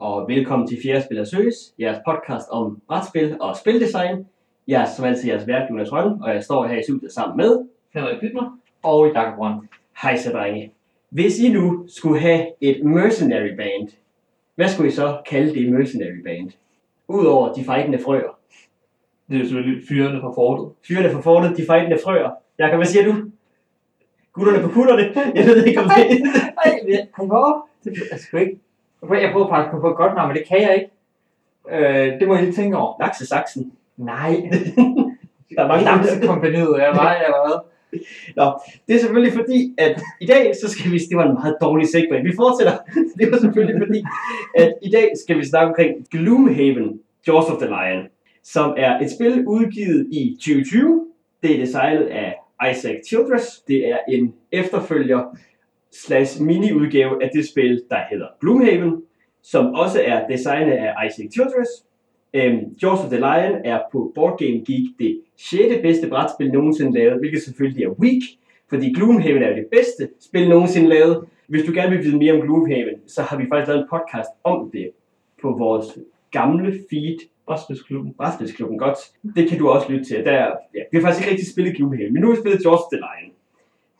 og velkommen til Fjerde Spiller Søges, jeres podcast om brætspil og spildesign. Jeg er som altid jeres vært, Jonas Rønne, og jeg står her i studiet sammen med... Henrik Bytner og i Dakkerbrønd. Hej så drenge. Hvis I nu skulle have et mercenary band, hvad skulle I så kalde det mercenary band? Udover de fejtende frøer. Det er jo selvfølgelig fyrene fra fortet. Fyrene fra fortet, de fejtende frøer. Jakob, hvad siger du? Gutterne på kutterne? Jeg ved ikke om det... Nej, han var Det er sgu ikke. Jeg prøver faktisk at få et godt navn, men det kan jeg ikke. Øh, det må jeg lige tænke over. Laksesaksen. Nej. Der er mange Laksekompaniet er mig, eller hvad? Nå, det er selvfølgelig fordi, at i dag, så skal vi, det var en meget dårlig segment, vi fortsætter. Det var selvfølgelig fordi, at i dag skal vi snakke omkring Gloomhaven, Jaws of the Lion, som er et spil udgivet i 2020. Det er designet af Isaac Childress. Det er en efterfølger slash mini-udgave af det spil, der hedder Gloomhaven, som også er designet af Isaac Childress. Øhm, Jaws of the Lion er på Board Game Geek det sjette bedste brætspil nogensinde lavet, hvilket selvfølgelig er weak, fordi Gloomhaven er det bedste spil nogensinde lavet. Hvis du gerne vil vide mere om Gloomhaven, så har vi faktisk lavet en podcast om det på vores gamle feed, Brætspilsklubben. Brætspilsklubben godt. Det kan du også lytte til. Der, ja, vi har faktisk ikke rigtig spillet Gloomhaven, men nu har vi spillet Jaws of the Lion.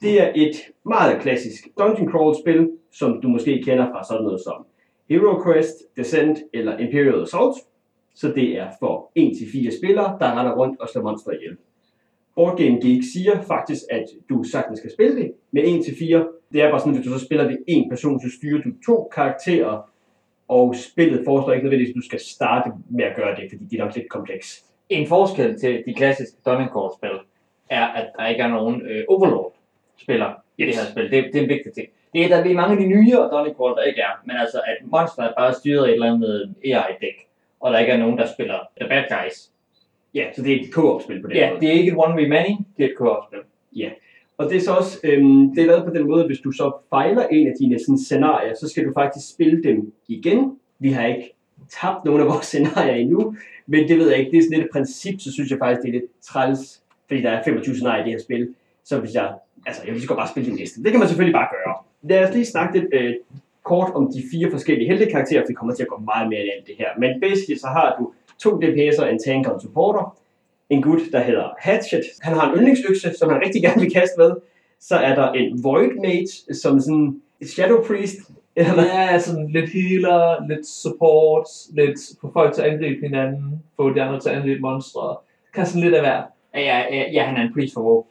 Det er et meget klassisk dungeon crawl spil, som du måske kender fra sådan noget som Hero Quest, Descent eller Imperial Assault. Så det er for 1-4 spillere, der render rundt og slår monstre ihjel. Board Game Geek siger faktisk, at du sagtens skal spille det med 1-4. Det er bare sådan, at hvis du så spiller det en person, så styrer du to karakterer, og spillet foreslår ikke nødvendigvis, at du skal starte med at gøre det, fordi det er nok lidt kompleks. En forskel til de klassiske Dungeon Crawl spil er, at der ikke er nogen øh, Overlord-spiller i det Yes. her spil. Det, det er en vigtig ting. Det er der er mange af de nyere Dungeon Crawl, der ikke er, men altså at monster er bare styret af et eller andet AI-dæk, og der ikke er nogen, der spiller the bad guys. Ja, så det er et co-op-spil på den Ja, måde. det er ikke et one v many, det er et co-op-spil. Og det er så også, øhm, det er lavet på den måde, at hvis du så fejler en af dine sådan, scenarier, så skal du faktisk spille dem igen. Vi har ikke tabt nogen af vores scenarier endnu, men det ved jeg ikke. Det er sådan lidt et princip, så synes jeg faktisk, det er lidt træls, fordi der er 25 scenarier i det her spil. Så hvis jeg, altså jeg vil lige bare spille de næste. Det kan man selvfølgelig bare gøre. Lad os lige snakke lidt øh, kort om de fire forskellige heltekarakterer, for vi kommer til at gå meget mere ind i alt det her. Men basically så har du to DPS'er, en tank og en supporter. En gut, der hedder Hatchet. Han har en yndlingsøkse, som han rigtig gerne vil kaste med. Så er der en Void Mage, som sådan et Shadow Priest. Eller? Ja, sådan lidt healer, lidt support, lidt få folk til at angribe hinanden, få de andre til at angribe monstre. Kan sådan lidt af hvert. Ja, ja, ja, ja han er en priest for WoW.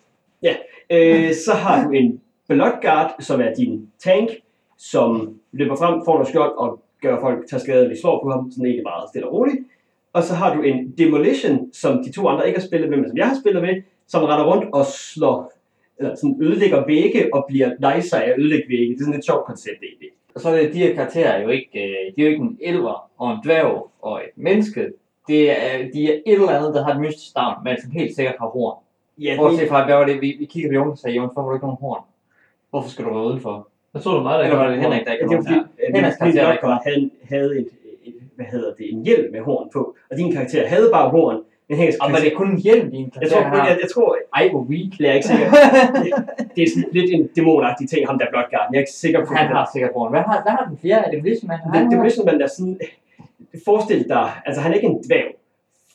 Ja, Øh, så har du en Bloodguard, som er din tank, som løber frem, får noget skjold og gør folk tage skade, hvis de slår på ham. Sådan egentlig meget stille og roligt. Og så har du en Demolition, som de to andre ikke har spillet med, men som jeg har spillet med, som retter rundt og slår, eller sådan ødelægger vægge og bliver nice af at ødelægge vægge. Det er sådan et sjovt koncept egentlig. Og så er det, de her karakterer jo ikke, øh, de er jo ikke en elver og en dværg og et menneske. Det er, de er et eller andet, der har et mystisk navn, men som helt sikkert har horn. Ja, Bortset fra, hvad var det, vi, vi kigger på Jonas og sagde, Jonas, hvorfor har du ikke nogen horn? Hvorfor skal du være udenfor? Jeg tror, det var meget, der Eller var det Henrik, der Ja, ikke det har var fordi, at Henriks karakter er ikke Bloodguard havde, havde et, et, hvad hedder det, en hjelm med horn på, og din karakter havde bare horn, men Henriks Og men det kun en hjelm, din jeg karakter tror, har. jeg, jeg tror, Ej, hvor weak. jeg er ikke sikker. det er sådan lidt en dæmonagtig ting, ham der er Bloodguard. Jeg er ikke sikker på, Han har sikkert horn. Hvad har, hvad har den fjerde? Er det Vlisman? Det, det er ligesom, man er sådan... Forestil dig, altså han er ikke en dværg,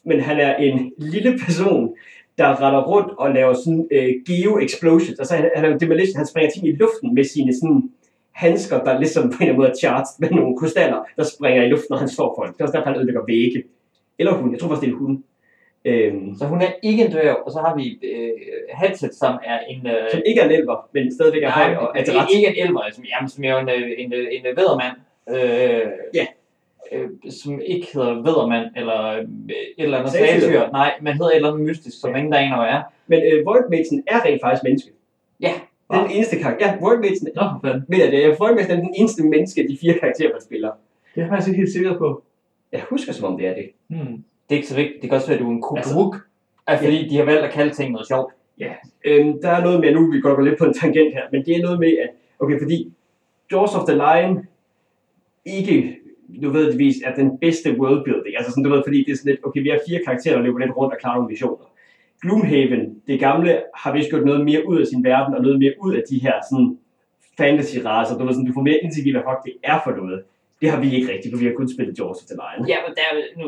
men han er en lille person, der retter rundt og laver sådan øh, geo-explosions. Altså han, han er jo demolition, han springer ting i luften med sine sådan handsker, der ligesom på en eller anden måde er charged med nogle krystaller, der springer i luften, når han slår folk. Det er også derfor, han ødelægger vægge. Eller hun, jeg tror faktisk, det er en hund. Øhm, Så hun er ikke en dværg, og så har vi øh, Hatchet, som er en... Øh, som ikke er en elver, men stadigvæk er høj og er er ikke en elver, som, jamen, som er en, øh, en, øh, en, en vædermand. Øh, Ja. Øh, som ikke hedder vædermand, eller øh, et eller andet Satyr. Nej, men hedder et eller andet mystisk, som Ja. ingen der aner, hvad er. Men øh, Voidmagen er rent faktisk menneske. Ja. Det er den eneste karakter. Ja, Voidmagen Nå, for fanden. ved jeg det. Voidmagen er den eneste menneske af de fire karakterer, man spiller. Det er jeg faktisk ikke helt sikker på. Jeg husker, som om det er det. Hmm. Det er ikke så vigtigt. Det kan også være, at du er en Altså- kukuruk. Altså, fordi de har valgt at kalde ting noget sjovt. Øhm, der er noget med, nu vi går lidt på en tangent her, men det er noget med, at, okay, fordi Jaws of the Lion ikke nødvendigvis er den bedste worldbuilding. Altså sådan, du ved, fordi det er sådan lidt, okay, vi har fire karakterer, der løber lidt rundt og klarer nogle missioner. Gloomhaven, det gamle, har vist gjort noget mere ud af sin verden, og noget mere ud af de her sådan fantasy-raser. Du, ved, sådan, du får mere indsigt i, hvad fuck det er for noget. Det har vi ikke rigtigt, for vi har kun spillet Jaws of the Lion. Ja, men der er nu,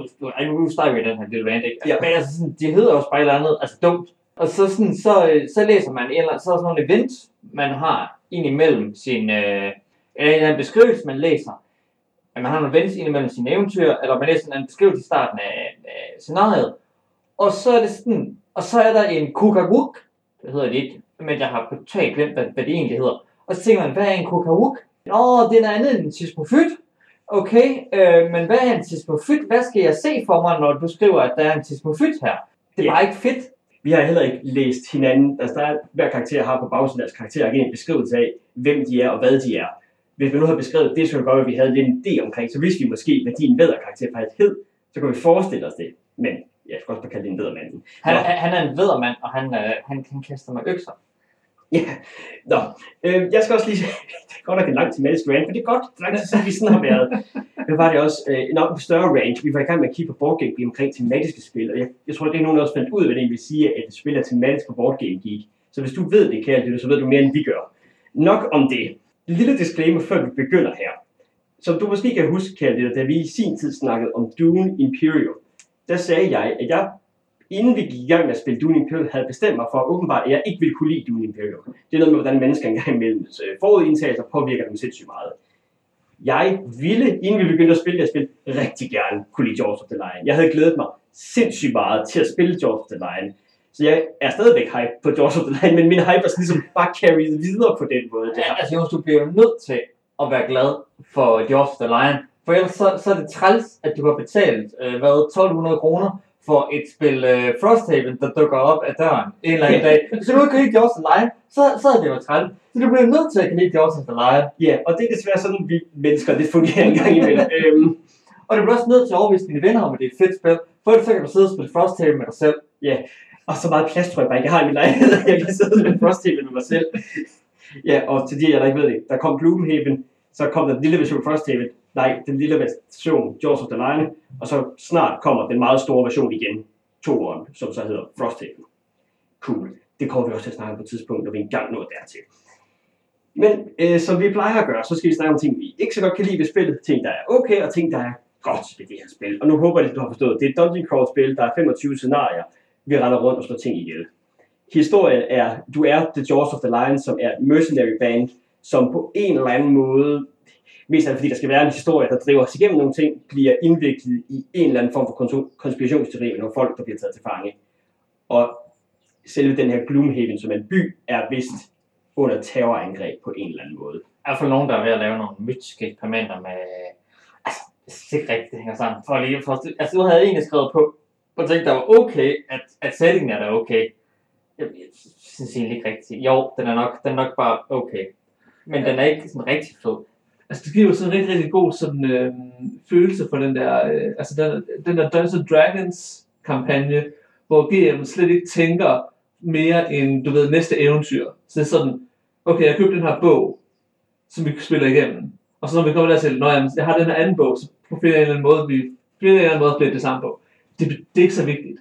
nu, nu starter vi den her lille rant, ikke? Ja. Men altså, sådan, de hedder også bare et eller andet, altså dumt. Og så, sådan, så, øh, så læser man eller så er sådan nogle event, man har ind imellem sin, øh, eller en eller anden beskrivelse, man læser. At man har nogle events ind imellem sine eventyr, eller man læser en beskrivelse i starten af, af scenariet. Og så er det sådan, og så er der en kukaguk, det hedder det ikke, men jeg har totalt glemt, hvad, hvad det egentlig hedder. Og så tænker man, hvad er en kukaguk? Åh, det er noget andet end en tismofyt. Okay, øh, men hvad er en tismofyt? Hvad skal jeg se for mig, når du skriver, at der er en tismofyt her? Det er Ja. bare ikke fedt. Vi har heller ikke læst hinanden. Altså, der er, hver karakter har på bagsiden af deres karakter en beskrivelse af, hvem de er og hvad de er. Hvis vi nu har beskrevet det, så kan det godt at vi havde lidt en idé omkring. Så hvis vi måske, hvad din vædderkarakter faktisk hed, så kan vi forestille os det. Men jeg skal også bare kalde det en væddermanden. Han, han, er en vedermand, og han, øh, han, han kaster mig økser. Ja, nå. Øh, jeg skal også lige det er godt nok en lang tematisk rant, for det er godt, det er lang tid siden vi sådan har været. Men var det også øh, en op større range. Vi var i gang med at kigge på Board Game Geek omkring tematiske spil, og jeg, jeg tror, det er nogen, der også fandt ud af, hvad det vil sige, at et spil er tematisk på Board Game Geek. Så hvis du ved det, kære lytter, så ved du mere, end vi gør. Nok om det. Lille disclaimer, før vi begynder her. Som du måske kan huske, kære da vi i sin tid snakkede om Dune Imperial, der sagde jeg, at jeg inden vi gik i gang med at spille Dune Imperial, havde bestemt mig for åbenbart, at jeg ikke ville kunne lide Dune Imperial. Det er noget med, hvordan mennesker engang imellem altså, forudindtagelser påvirker dem sindssygt meget. Jeg ville, inden vi begyndte at spille det spil, rigtig gerne kunne lide George of the Lion. Jeg havde glædet mig sindssygt meget til at spille George of the Lion. Så jeg er stadigvæk hype på Jaws of the Lion, men min hype er sådan ligesom bare carried videre på den måde. Der. Ja, altså Jonas, du bliver jo nødt til at være glad for Jaws of the Lion. For ellers så, så er det træls, at du har betalt, øh, hvad, 1200 kroner for et spil øh, Frosthaven, der dukker op af døren en eller anden dag. Hvis du nu ikke kan lide Jaws of the Lion, så, så er det jo træls. Så du bliver nødt til at kunne lide Jaws of the Lion. Ja, og det er desværre sådan, vi mennesker, det fungerer en gang imellem. øhm, Og du bliver også nødt til at overbevise dine venner om, at det er et fedt spil. For ellers så kan du sidde og spille Frosthaven med dig selv. Og så meget plads tror jeg bare ikke, jeg har i min lejlighed, jeg kan sidde med Frosthaven med mig selv. Ja, og til de af jer, der ikke ved det, der kom Gloomhaven, så kom der den lille version Frosthaven, nej, den lille version Jaws of the Lion, og så snart kommer den meget store version igen, toeren, som så hedder Frosthaven. Cool. Det kommer vi også til at snakke om på et tidspunkt, når vi engang når dertil. Men øh, som vi plejer at gøre, så skal vi snakke om ting, vi ikke så godt kan lide ved spillet, ting, der er okay, og ting, der er godt ved det her spil. Og nu håber jeg, at du har forstået, det er et Dungeon Crawl spil, der er 25 scenarier, vi render rundt og slår ting ihjel. Historien er, du er The Jaws of the Lion, som er et mercenary band, som på en eller anden måde, mest af det, fordi der skal være en historie, der driver os igennem nogle ting, bliver indviklet i en eller anden form for konspirationsteori med nogle folk, der bliver taget til fange. Og selve den her Gloomhaven, som er en by, er vist under terrorangreb på en eller anden måde. I hvert fald nogen, der er ved at lave nogle mytiske eksperimenter med... Altså, det er ikke rigtigt, det hænger sammen. For lige for, altså, du havde jeg egentlig skrevet på, og tænkte, der var okay, at, at settingen er der okay. Jeg, jeg synes egentlig ikke rigtigt. Jo, den er nok, den er nok bare okay. Men den er ikke sådan rigtig fed. Altså, det giver jo sådan en rigtig, rigtig god sådan, øh, følelse for den der, øh, altså den, den der Dungeons Dragons kampagne, hvor GM slet ikke tænker mere end, du ved, næste eventyr. Så det er sådan, okay, jeg købte den her bog, som vi spiller igennem. Og så når vi kommer dertil, når jeg, har den her anden bog, så jeg en eller anden måde, vi finder en eller anden måde at blive det samme på. Det, det er ikke så vigtigt.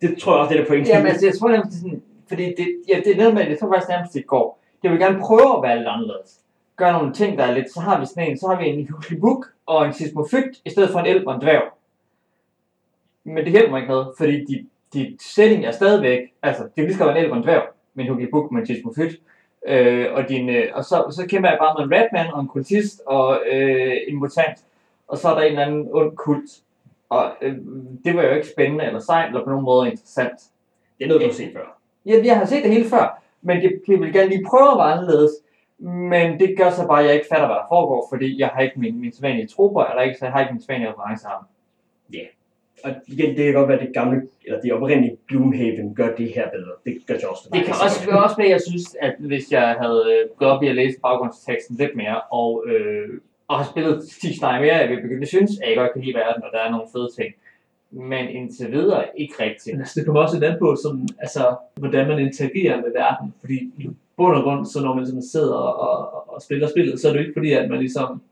Det tror jeg også, det er der pointen. Jamen, altså, jeg tror nemlig, det er sådan, fordi det, ja, det er noget med, jeg tror faktisk nærmest, det går. Jeg vil gerne prøve at være lidt anderledes. Gøre nogle ting, der er lidt, så har vi sådan en, så har vi en Huklibuk og en sismofygt, i stedet for en elv og en dværg. Men det hjælper mig ikke noget, fordi de, de setting er stadigvæk, altså, det kan lige skal være en elv og en dværg, med en med en sismofygt. Øh, og, din, øh, og så, så kæmper jeg bare med en Ratman og en kultist og øh, en mutant. Og så er der en eller anden ond kult. Og øh, det var jo ikke spændende eller sejt eller på nogen måde interessant. Det er noget, du har set før. Jeg, jeg har set det hele før, men det, jeg vil gerne lige prøve at være anderledes. Men det gør så bare, at jeg ikke fatter, hvad der foregår, fordi jeg har ikke min, min sædvanlige trupper, eller ikke, så jeg har ikke min sædvanlige referencearm. Og igen, det kan godt være, at det gamle, eller det oprindelige Gloomhaven gør det her bedre. Det gør Jaws the Det kan også være også med, at jeg synes, at hvis jeg havde øh, gået op i at læse baggrundsteksten lidt mere, og, øh, og har spillet 10 snegle mere, jeg vil begynde at synes, at jeg godt kan lide verden, og der er nogle fede ting. Men indtil videre ikke rigtigt. Men altså, det kommer også lidt an på, som, altså, hvordan man interagerer med verden. Fordi i bund og grund, så når man sådan sidder og, og, og spiller spillet, så er det jo ikke fordi, at man ligesom...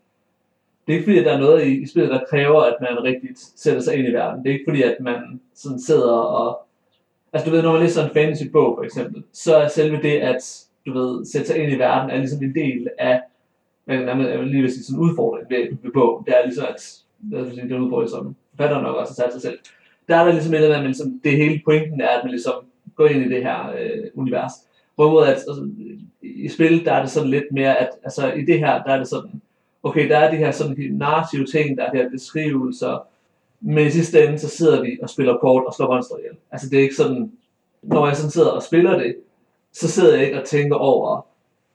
Det er ikke fordi, at der er noget i, i spillet, der kræver, at man rigtigt sætter sig ind i verden. Det er ikke fordi, at man sådan sidder og... Altså du ved, når man læser en fantasy-bog for eksempel, så er selve det, at du ved, sætte sig ind i verden, er ligesom en del af Øh, nærmest, jeg vil lige vil sige sådan en udfordring ved, ved bogen, det er ligesom, at det er sige, den udfordring, som forfatteren nok også har sat sig selv. Der er der ligesom et eller andet, at man ligesom, det hele pointen er, at man ligesom går ind i det her øh, univers. Hvorimod at altså, i spil, der er det sådan lidt mere, at altså, i det her, der er det sådan, okay, der er de her sådan de narrative ting, der er de her beskrivelser, men i sidste ende, så sidder vi og spiller kort og slår monster ihjel. Altså det er ikke sådan, når jeg sådan sidder og spiller det, så sidder jeg ikke og tænker over,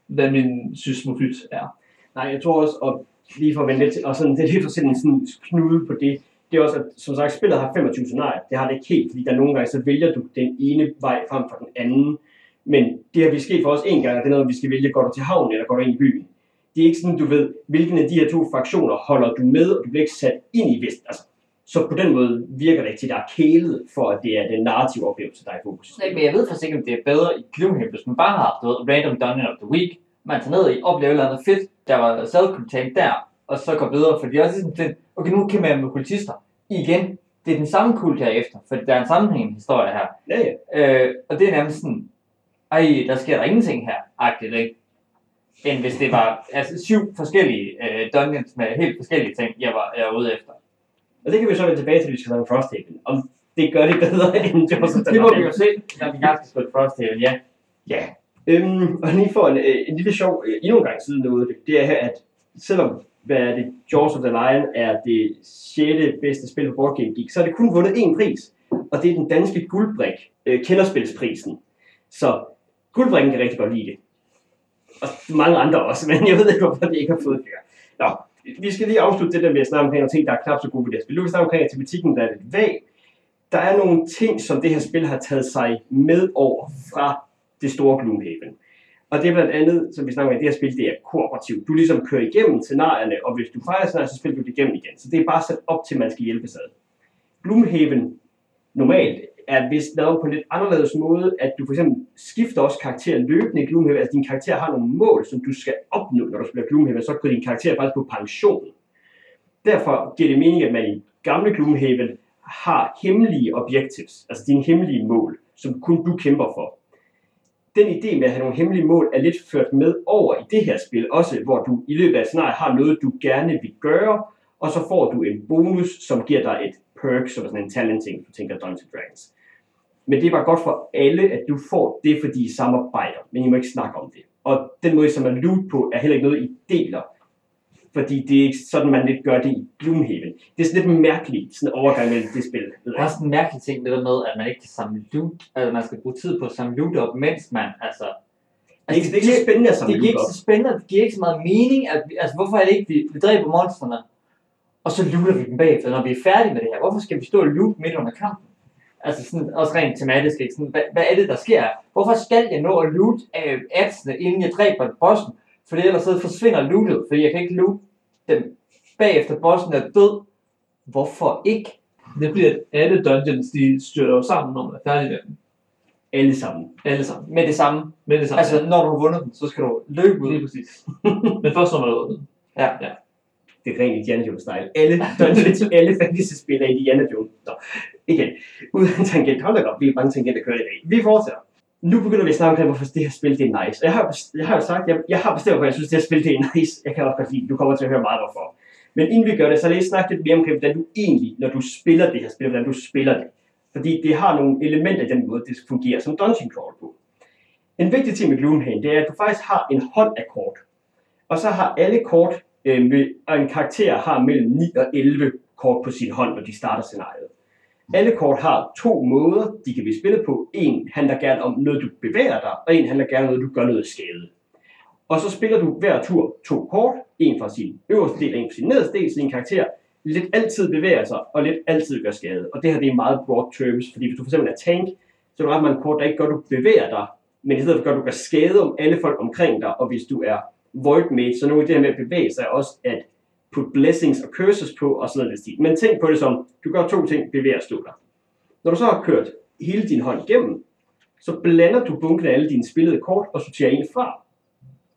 hvad min sysmofyt er. Nej, jeg tror også, og lige for at vende lidt til, og sådan, det er lidt for sådan en sådan knude på det, det er også, at som sagt, spillet har 25 scenarier. Det har det ikke helt, fordi der nogle gange, så vælger du den ene vej frem for den anden. Men det har vi sket for os en gang, og det er noget, vi skal vælge, går du til havnen eller går du ind i byen. Det er ikke sådan, du ved, hvilken af de her to fraktioner holder du med, og du bliver ikke sat ind i vest. Altså, så på den måde virker det ikke til, at der er kælet for, at det er den narrative oplevelse, der er i fokus. Nej, men jeg ved faktisk ikke, om det er bedre i Gloomhaven, hvis man bare har du ved, random dungeon of the week, man tager ned i, oplever noget andet fedt, der var self-contained der, og så går videre, for det er også sådan lidt, okay, nu kan man med kultister. Igen, det er den samme kult herefter, for der er en sammenhængende historie her. Ja, ja. Øh, og det er nærmest sådan, ej, der sker der ingenting her, agtigt, ikke? End hvis det var altså, syv forskellige øh, dungeons med helt forskellige ting, jeg var, jeg var ude efter. Og det kan vi så vende tilbage til, hvis vi skal snakke Frosthaven. Om det gør det bedre end Joseph Det må vi jo se, når vi gerne skal spille Frosthaven, ja. Ja. Øhm, og lige for en, øh, en lille sjov, øh, endnu en gang siden noget, det, er her, at selvom hvad er det, Jaws of the Lion er det sjette bedste spil på Board Game Geek, så er det kun vundet én pris, og det er den danske guldbrik, øh, kenderspilsprisen. Så guldbrikken kan rigtig godt lide det. Og mange andre også, men jeg ved ikke, hvorfor det ikke har fået det. Nå, vi skal lige afslutte det der med at snakke omkring nogle ting, der er knap så gode ved det her spil. Nu vil vi snakke omkring, tematikken der er lidt vag. Der er nogle ting, som det her spil har taget sig med over fra det store Gloomhaven. Og det er blandt andet, som vi snakker om, det her spil, det er kooperativt. Du ligesom kører igennem scenarierne, og hvis du fejrer scenarier, så spiller du det igennem igen. Så det er bare sat op til, at man skal hjælpe sig. Gloomhaven normalt er vist lavet på en lidt anderledes måde, at du for eksempel skifter også karakter løbende i Gloomhaven. Altså din karakter har nogle mål, som du skal opnå, når du spiller Gloomhaven, så går din karakter faktisk på pension. Derfor giver det mening, at man i gamle Gloomhaven har hemmelige objectives, altså dine hemmelige mål, som kun du kæmper for. Den idé med at have nogle hemmelige mål er lidt ført med over i det her spil, også hvor du i løbet af scenariet har noget, du gerne vil gøre, og så får du en bonus, som giver dig et perk, som er sådan en talenting, du tænker Dungeons Dragons. Men det er bare godt for alle, at du får det, fordi I samarbejder, men I må ikke snakke om det. Og den måde, som man loot på, er heller ikke noget, I deler. Fordi det er ikke sådan, man lidt gør det i Gloomhaven. Det er sådan lidt mærkeligt, sådan en overgang mellem det spil. Der er også en mærkelig ting, det der med, at man ikke kan samle loot, altså man skal bruge tid på at samle loot op, mens man, altså... Det er ikke, det er ikke så spændende at samle det loot ikke så spændende, det giver ikke så meget mening, at vi, altså hvorfor er det ikke, vi, vi dræber monstrene, og så looter vi dem bagefter, når vi er færdige med det her. Hvorfor skal vi stå og loot midt under kampen? Altså sådan, også rent tematisk, ikke? Sådan, hvad, hvad er det, der sker? Hvorfor skal jeg nå at loot øh, adsene, inden jeg dræber bossen? Fordi ellers så forsvinder lootet, fordi jeg kan ikke loot dem bagefter bossen er død. Hvorfor ikke? Det er fordi, at alle dungeons, de styrter jo sammen, når man er færdig med dem. Alle sammen. Alle sammen. Med det samme. Men det samme. Altså, når du har vundet den, så skal du løbe ud. Lige præcis. Men først når man er ude. Ja. Det er rent Indiana Jones-style. Alle Dungeons, alle fantasy-spil er Indiana Jones. Så, igen. Uden en tangent. Hold da godt, vi er mange tangenter kører i dag. Vi fortsætter. Nu begynder vi at snakke om, hvorfor det her spil det er nice. Og Jeg har, jeg har jo sagt, jeg, jeg har bestemt, hvorfor jeg synes, det her spil det er nice. Jeg kan også godt lide, du kommer til at høre meget hvorfor. Men inden vi gør det, så lad os snakke lidt mere omkring, hvordan du egentlig, når du spiller det her spil, hvordan du spiller det. Fordi det har nogle elementer i den måde, det fungerer som dungeon crawl på. En vigtig ting med Gloomhaven, det er, at du faktisk har en hånd af kort. Og så har alle kort, øh, med, og en karakter har mellem 9 og 11 kort på sin hånd, når de starter scenariet. Alle kort har to måder, de kan blive spillet på. En handler gerne om noget, du bevæger dig, og en handler gerne om noget, du gør noget skade. Og så spiller du hver tur to kort, en fra sin øverste del og en fra sin nederste del, så din karakter lidt altid bevæger sig, og lidt altid gør skade. Og det her det er meget broad terms, fordi hvis du for eksempel er tank, så er du ret mange kort, der ikke gør, at du bevæger dig, men i stedet for gør, at du gør skade om alle folk omkring dig, og hvis du er void mage, så nu er det her med at bevæge sig også at putte blessings og curses på, og sådan noget stil. Men tænk på det som, du gør to ting, bevæger og. Når du så har kørt hele din hånd igennem, så blander du bunken af alle dine spillede kort og sorterer en fra.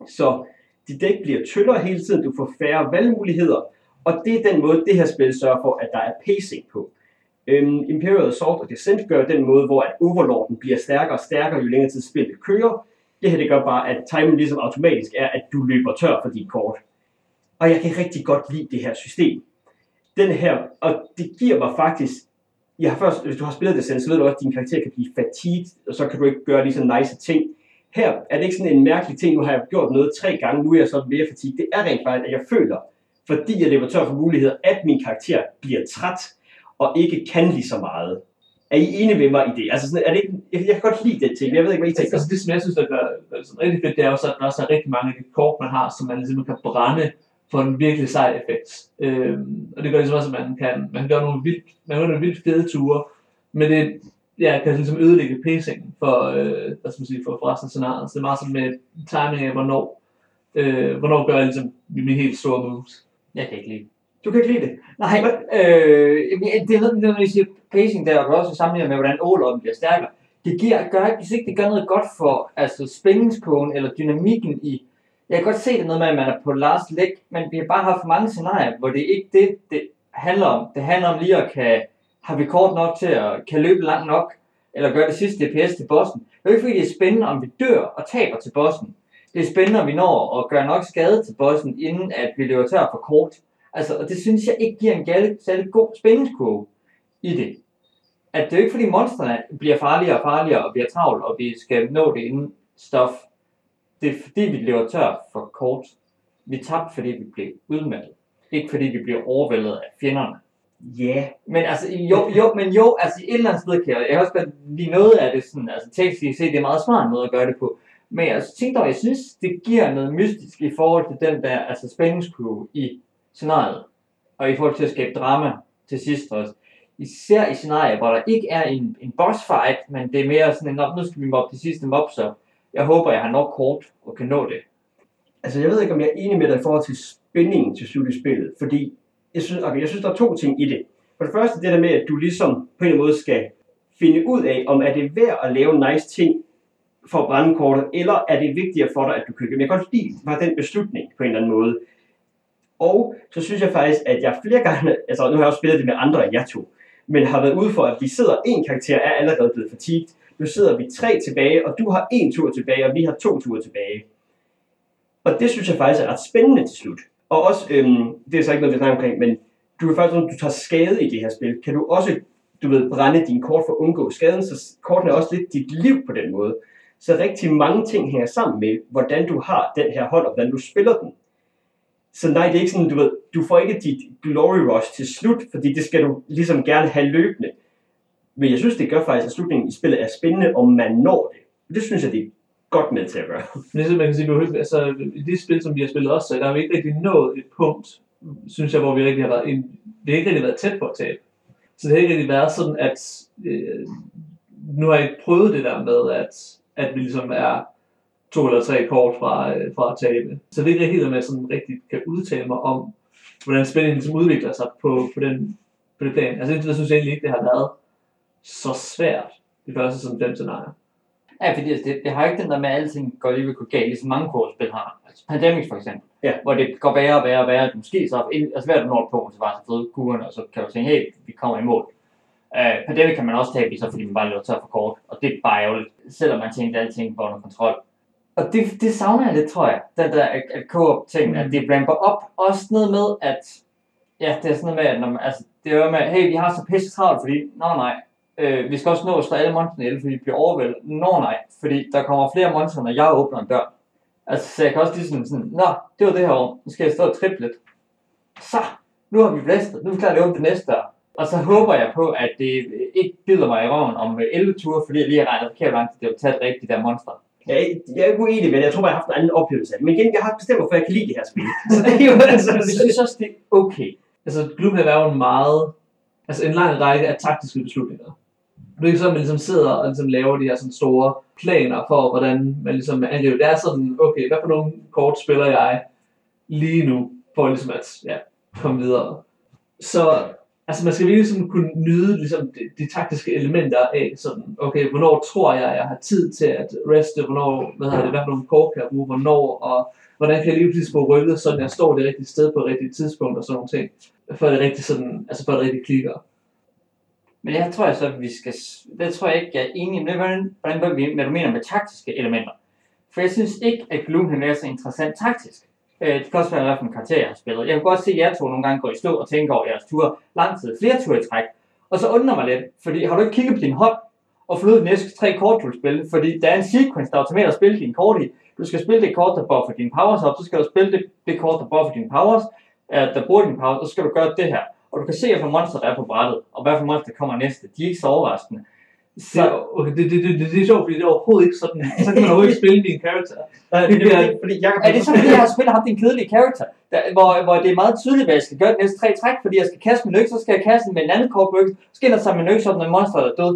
Så dit dæk bliver tyndere hele tiden, du får færre valgmuligheder, og det er den måde, det her spil sørger for, at der er pacing på. Øhm, Imperial Assault og Descent gør den måde, hvor at Overlorden bliver stærkere og stærkere, jo længere tid spillet kører. Det her det gør bare, at timen ligesom automatisk er, at du løber tør for dit kort. Og jeg kan rigtig godt lide det her system. Den her, og det giver mig faktisk, jeg har først, hvis du har spillet det selv, så ved du også, at din karakter kan blive fatigued, og så kan du ikke gøre lige så nice ting. Her er det ikke sådan en mærkelig ting, nu har jeg gjort noget tre gange, nu er jeg så mere fatigued. Det er rent faktisk, at jeg føler, fordi jeg lever tør for muligheder, at min karakter bliver træt, og ikke kan lige så meget. Er I enige med mig i det? Altså sådan, er det ikke, jeg, jeg kan godt lide den ting, men jeg ved ikke, hvad I tænker. Altså det, som jeg synes, der er, der er sådan rigtig fedt, det er også, at der også er rigtig mange af de kort, man har, som man ligesom kan brænde for en virkelig sej effekt. Øhm, og det gør ligesom også, at man kan, man kan gøre nogle vildt, man kan gøre nogle vildt fede ture, men det ja, kan ligesom ødelægge pacingen for, øh, hvad skal man sige, for, for resten af scenariet. Så det er meget sådan med timing af, hvornår, øh, hvornår gør jeg ligesom mine helt store moves. Jeg kan ikke lide. Du kan ikke lide det. Nej, øh, det er noget, når vi siger pacing der, og du også sammenligner med, hvordan overloppen bliver stærkere. Det giver, gør, hvis ikke det gør noget godt for altså spændingskogen eller dynamikken i, jeg kan godt se det noget med, at man er på last leg, men vi har bare haft for mange scenarier, hvor det ikke det, det handler om. Det handler om lige at kan, har vi kort nok til at kan løbe langt nok, eller gøre det sidste DPS til bossen. Det er jo ikke fordi, det er spændende, om vi dør og taber til bossen. Det er spændende, om vi når at gøre nok skade til bossen, inden at vi løber tør for kort. Altså, og det synes jeg ikke giver en gale, særlig god spændingskurve i det. At det er jo ikke fordi monstrene bliver farligere og farligere, og vi er travlt, og vi skal nå det inden stof. Det er fordi, vi løber tør for kort. Vi tabte, fordi vi blev udmattet. Ikke fordi vi bliver overvældet af fjenderne. Ja, yeah. Men altså, jo, jo, men jo, altså et eller andet sted kan jeg, jeg kan også godt lide noget af det sådan, altså teknisk set, det er meget smart måde at gøre det på. Men jeg tænkte dog, jeg synes, det giver noget mystisk i forhold til den der, altså spændingskurve i scenariet. Og i forhold til at skabe drama til sidst også. Især i scenarier, hvor der ikke er en, en boss fight, men det er mere sådan en, "Nå, nu skal vi mobbe de sidste mob, så jeg håber, jeg har nok kort og kan nå det. altså jeg ved ikke, om jeg er enig med dig i forhold til spændingen til slut i spillet, fordi jeg synes, okay, jeg synes, der er to ting i det. For det første, det der med, at du ligesom på en eller anden måde skal finde ud af, om er det værd at lave nice ting for at brænde kortet, eller er det vigtigere for dig, at du kan Men jeg kan godt lide var den beslutning på en eller anden måde. Og så synes jeg faktisk, at jeg flere gange, altså nu har jeg også spillet det med andre end jeg to, men har været ude for, at vi sidder, en karakter er allerede blevet fatigued, nu sidder vi tre tilbage, og du har en tur tilbage, og vi har to ture tilbage. Og det synes jeg faktisk er ret spændende til slut. Og også, øhm, det er så ikke noget, vi snakker omkring, men du kan faktisk, når du tager skade i det her spil, kan du også, du ved, brænde dine kort for at undgå skaden, så kortene er også lidt dit liv på den måde. Så rigtig mange ting hænger sammen med, hvordan du har den her hånd, og hvordan du spiller den. Så nej, det er ikke sådan, du ved, du får ikke dit glory rush til slut, fordi det skal du ligesom gerne have løbende. Men jeg synes, det gør faktisk, at slutningen i spillet er spændende, om man når det. Det synes jeg, det er godt med til at gøre. Men man kan sige, vi- altså, i de spil, som vi har spillet også, så der har vi ikke rigtig nået et punkt, synes jeg, hvor vi rigtig har været, en, vi har ikke rigtig været tæt på at tabe. Så det har ikke rigtig været sådan, at øh, nu har jeg ikke prøvet det der med, at, at vi ligesom er to eller tre kort fra, øh, fra at tabe. Så det er ikke helt, at jeg sådan rigtig kan udtale mig om, hvordan spændingen ligesom udvikler sig på, på, den, på det plan. Altså indtil videre synes jeg egentlig ikke, det har været så svært, de første sådan fem scenarier. Ja, fordi altså, det, det har ikke den der med, at alting går lige ved gå galt, ligesom mange kortspil har. Altså Pandemic for eksempel, Ja. hvor det går værre og værre og værre. Måske så, altså hvert du når punkt, så bare så fede kurverne, og så kan du tænke, hey, vi kommer i mål. Uh, Pandemic kan man også tabe i, så fordi man bare løber tør for kort, og det er bare ærgerligt, selvom man tænkte, at alting var under kontrol. Og det, det savner jeg lidt, tror jeg, den der at, at co ting, mm. at det ramper op. Også noget med, at ja, det er sådan noget med, at når man, altså, det er jo med, hey, vi har så pisse travlt, fordi, nå nej, øh, vi skal også nå at slå alle monstrene ihjel, fordi vi bliver overvældet. Nå nej, fordi der kommer flere monstre, når jeg åbner en dør. Altså, så jeg kan også lige sådan, sådan nå, det var det her år, nu skal jeg stå og trippe lidt. Så, nu har vi blæstet, nu er vi klar til at åbne det næste dør. Og så håber jeg på, at det ikke bider mig i røven om 11 ture, fordi jeg lige har regnet forkert hvor lang tid det vil tage at dræbe de der monstre. Jeg, er- jeg er ikke uenig med det. Jeg tror jeg har haft en anden oplevelse af det. Men igen, jeg har bestemt, hvorfor jeg kan lide det her spil. Så det er jo altså... Jeg synes også, det er okay. Altså, Gloomhaven er jo en meget, altså en lang række af taktiske beslutninger. Det er ikke sådan, at man ligesom sidder og ligesom laver de her sådan store planer for, hvordan man ligesom angriber. Det er sådan, okay, hvad for nogle kort spiller jeg lige nu, for ligesom at ja, komme videre. Så altså, man skal virkelig sådan kunne nyde ligesom, de, de, taktiske elementer af sådan, okay, hvornår tror jeg, jeg har tid til at reste, hvornår, hvad hedder det, hvad for nogle kort kan jeg bruge, hvornår, og hvordan kan jeg lige pludselig få rykket, sådan jeg står det rigtige sted på det rigtige tidspunkt og sådan nogle ting for det rigtig sådan, altså for det rigtig klikker. Men jeg tror jeg så, at vi skal... Det tror jeg ikke, jeg er enig med, hvordan, hvordan hvad, vi- hvad du mener med taktiske elementer. For jeg synes ikke, at Gloomhaven er så interessant taktisk. Øh, det kan også være, hvilken karakter jeg har spillet. Jeg kan godt se, at jer to nogle gange går i stå og tænker over jeres ture lang tid, flere ture i træk. Og så undrer mig lidt, fordi har du ikke kigget på din hånd og fundet de næste tre kort, du vil spille? Fordi der er en sequence, der automatisk at spille dine kort i. Du skal spille det kort, der buffer dine powers op, så skal du spille det, det kort, der buffer dine powers, øh, der bruger dine powers, og så skal du gøre det her. Og du kan se, hvilke monster der er på brættet, og for monster kommer næste. De er ikke så overraskende. Det, Så, er- okay, det, det, det, det, det, er sjovt, fordi det er overhovedet ikke sådan. Så kan man overhovedet ikke spille din karakter. Det, det, det, fordi jeg er det så, fordi jeg har spillet ham din kedelige karakter, der, hvor, hvor det er meget tydeligt, hvad jeg skal gøre de næste tre træk, fordi jeg skal kaste min økse, så skal jeg kaste den med en anden kort på økse, så jeg tage min økse op, når monster er død.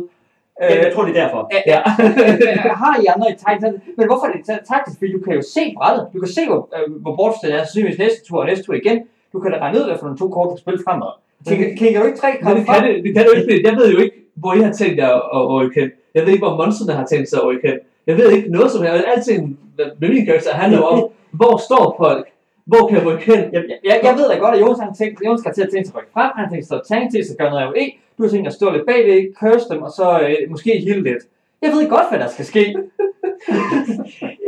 Ja, jeg tror, det er derfor. Ja. Øh, har I andre i taktisk? Men hvorfor er det ta- taktisk? Fordi du kan jo se brættet. Du kan se, hvor, øh, hvor bortstillet er, sandsynligvis næste tur og næste tur igen. Du kan da regne ud, hvad for nogle to kort, du spiller fremad. Kigger, kigger du ikke tre kort det kan, det, det kan du ikke, jeg ved jo ikke, hvor I har tænkt jer at at rykke hen. Jeg ved ikke, hvor monsterne har tænkt sig at rykke hen. Jeg ved ikke noget som helst. Alting med min karakter handler om, hvor står folk? Hvor kan jeg rykke hen? Jeg, jeg, jeg ved da godt, at Jonas, han tænkt, Jonas skal til at tænke sig at rykke frem, han har tænkt sig at tank til, så gøre noget af E. Du har tænkt dig at stå lidt bagved, curse dem, og så øh, måske heal lidt. Jeg ved godt, hvad der skal ske.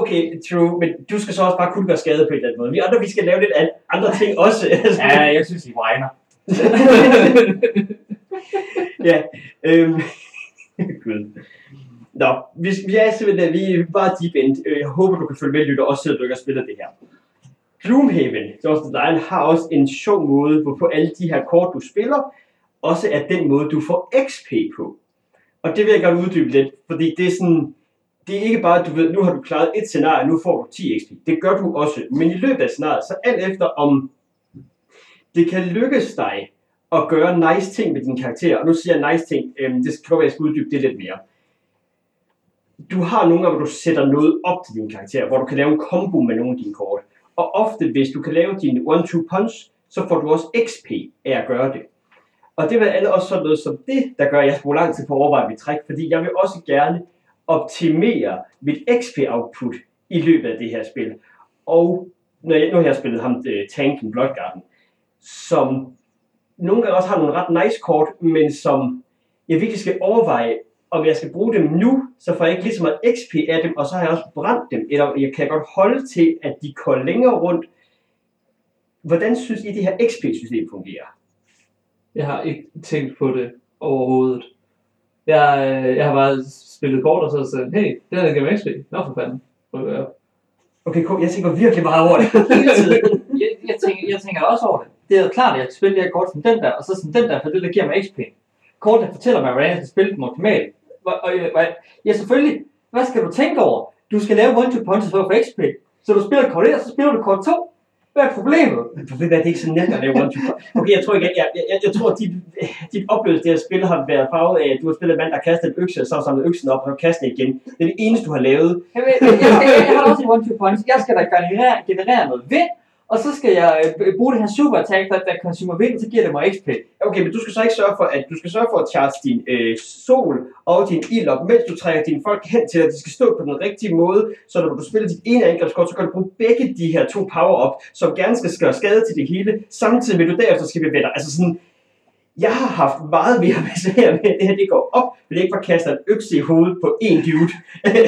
Okay, true, men du skal så også bare kunne gøre skade på en eller anden måde. Vi andre, vi skal lave lidt an- andre ting også. Ja, jeg synes, I whiner. ja. Øhm. Gud. Nå, vi, vi er simpelthen vi er bare deep end. Øh, Jeg håber, du kan følge med, lytter, også selvom du ikke har spillet det her. Gloomhaven, George the Lion, har også en sjov måde, hvorpå alle de her kort, du spiller, også er den måde, du får XP på. Og det vil jeg godt uddybe lidt, fordi det er sådan, det er ikke bare, at du ved, nu har du klaret et scenarie, nu får du 10 XP. Det gør du også. Men i løbet af scenariet, så alt efter om det kan lykkes dig at gøre nice ting med din karakter, og nu siger jeg nice ting, øhm, det skal godt være, jeg skal uddybe det lidt mere. Du har nogle gange, hvor du sætter noget op til din karakter, hvor du kan lave en combo med nogle af dine kort. Og ofte, hvis du kan lave din one-two punch, så får du også XP af at gøre det. Og det vil alle også sådan noget som det, der gør, at jeg bruger lang tid på at overveje mit træk, fordi jeg vil også gerne optimere mit XP-output i løbet af det her spil. Og når jeg, nu har jeg spillet ham, uh, tanken Bloodgarden, som nogle gange også har nogle ret nice kort, men som jeg virkelig skal overveje, om jeg skal bruge dem nu, så får jeg ikke lige så meget XP af dem, og så har jeg også brændt dem, eller jeg kan godt holde til, at de går længere rundt. Hvordan synes I, det her XP-system fungerer? Jeg har ikke tænkt på det overhovedet. Jeg, øh, jeg har bare spillet kort og så sagt, hey, her giver mig XP. Nå for fanden. Okay, cool. jeg tænker virkelig meget over det jeg, jeg, tænker, jeg tænker også over det. Det er jo klart, at jeg kan spille det her kort som den der, og så som den der, for det der giver mig XP. Kort, der fortæller mig, hvordan jeg skal spille dem optimalt. Hvor- Og, og, ja, selvfølgelig. Hvad skal du tænke over? Du skal lave one two punches for at få XP. Så du spiller kort 1, og så spiller du kort 2. Hvad er problemet? Ved hvad, det er ikke så nemt at lave one two. Okay, jeg tror ikke, jeg, jeg, jeg, jeg tror, at dit, dit oplevelse det her spil har været farvet af, at du har spillet en mand, der kaster en økse, og så har samlet øksen op, og så kaster den igen. Det er det eneste, du har lavet. Jeg, jeg, jeg, jeg, jeg har også en one two punch. Jeg skal da generere, generere noget vind, og så skal jeg øh, bruge det her super attack, der, der consumer vind, så giver det mig XP. Okay, men du skal så ikke sørge for, at du skal sørge for at charge din øh, sol og din ild op, mens du trækker dine folk hen til, at de skal stå på den rigtige måde, så når du spiller dit ene angrebskort, så kan du bruge begge de her to power-up, som gerne skal gøre skade til det hele, samtidig med at du derefter skal bevæge dig. Altså sådan, jeg har haft meget mere besvær med, at det her det går op, jeg ikke bare kaster en økse i hovedet på én dude.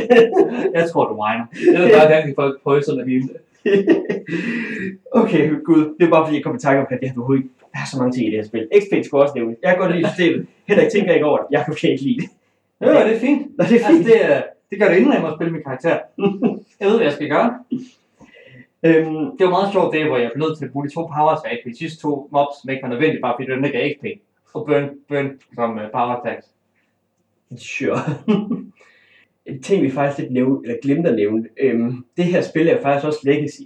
Jeg tror, du whiner. Jeg vil bare give folk poison og hele det. okay, gud, det er bare fordi, jeg kom i tanke om, at jeg havde overhovedet ikke, der er så mange ting i det her spil. XP skal også nævne. Jeg kan godt lide systemet. Heller ikke tænker ikke over det. Jeg kan ikke lide det. Jo, det er fint. Nå, det er Altså, fint. det, øh, det gør det endnu nemmere at spille min karakter. Jeg ved, hvad jeg skal gøre. Øhm, Det var meget sjovt det, hvor jeg blev nødt til at bruge de to powers af de sidste to mobs, som ikke var nødvendigt, bare fordi det ikke er XP. Og burn, burn som uh, power attacks. Sure. en ting, vi faktisk lidt nævne, eller glemte at nævne, øhm, det her spil er faktisk også Legacy.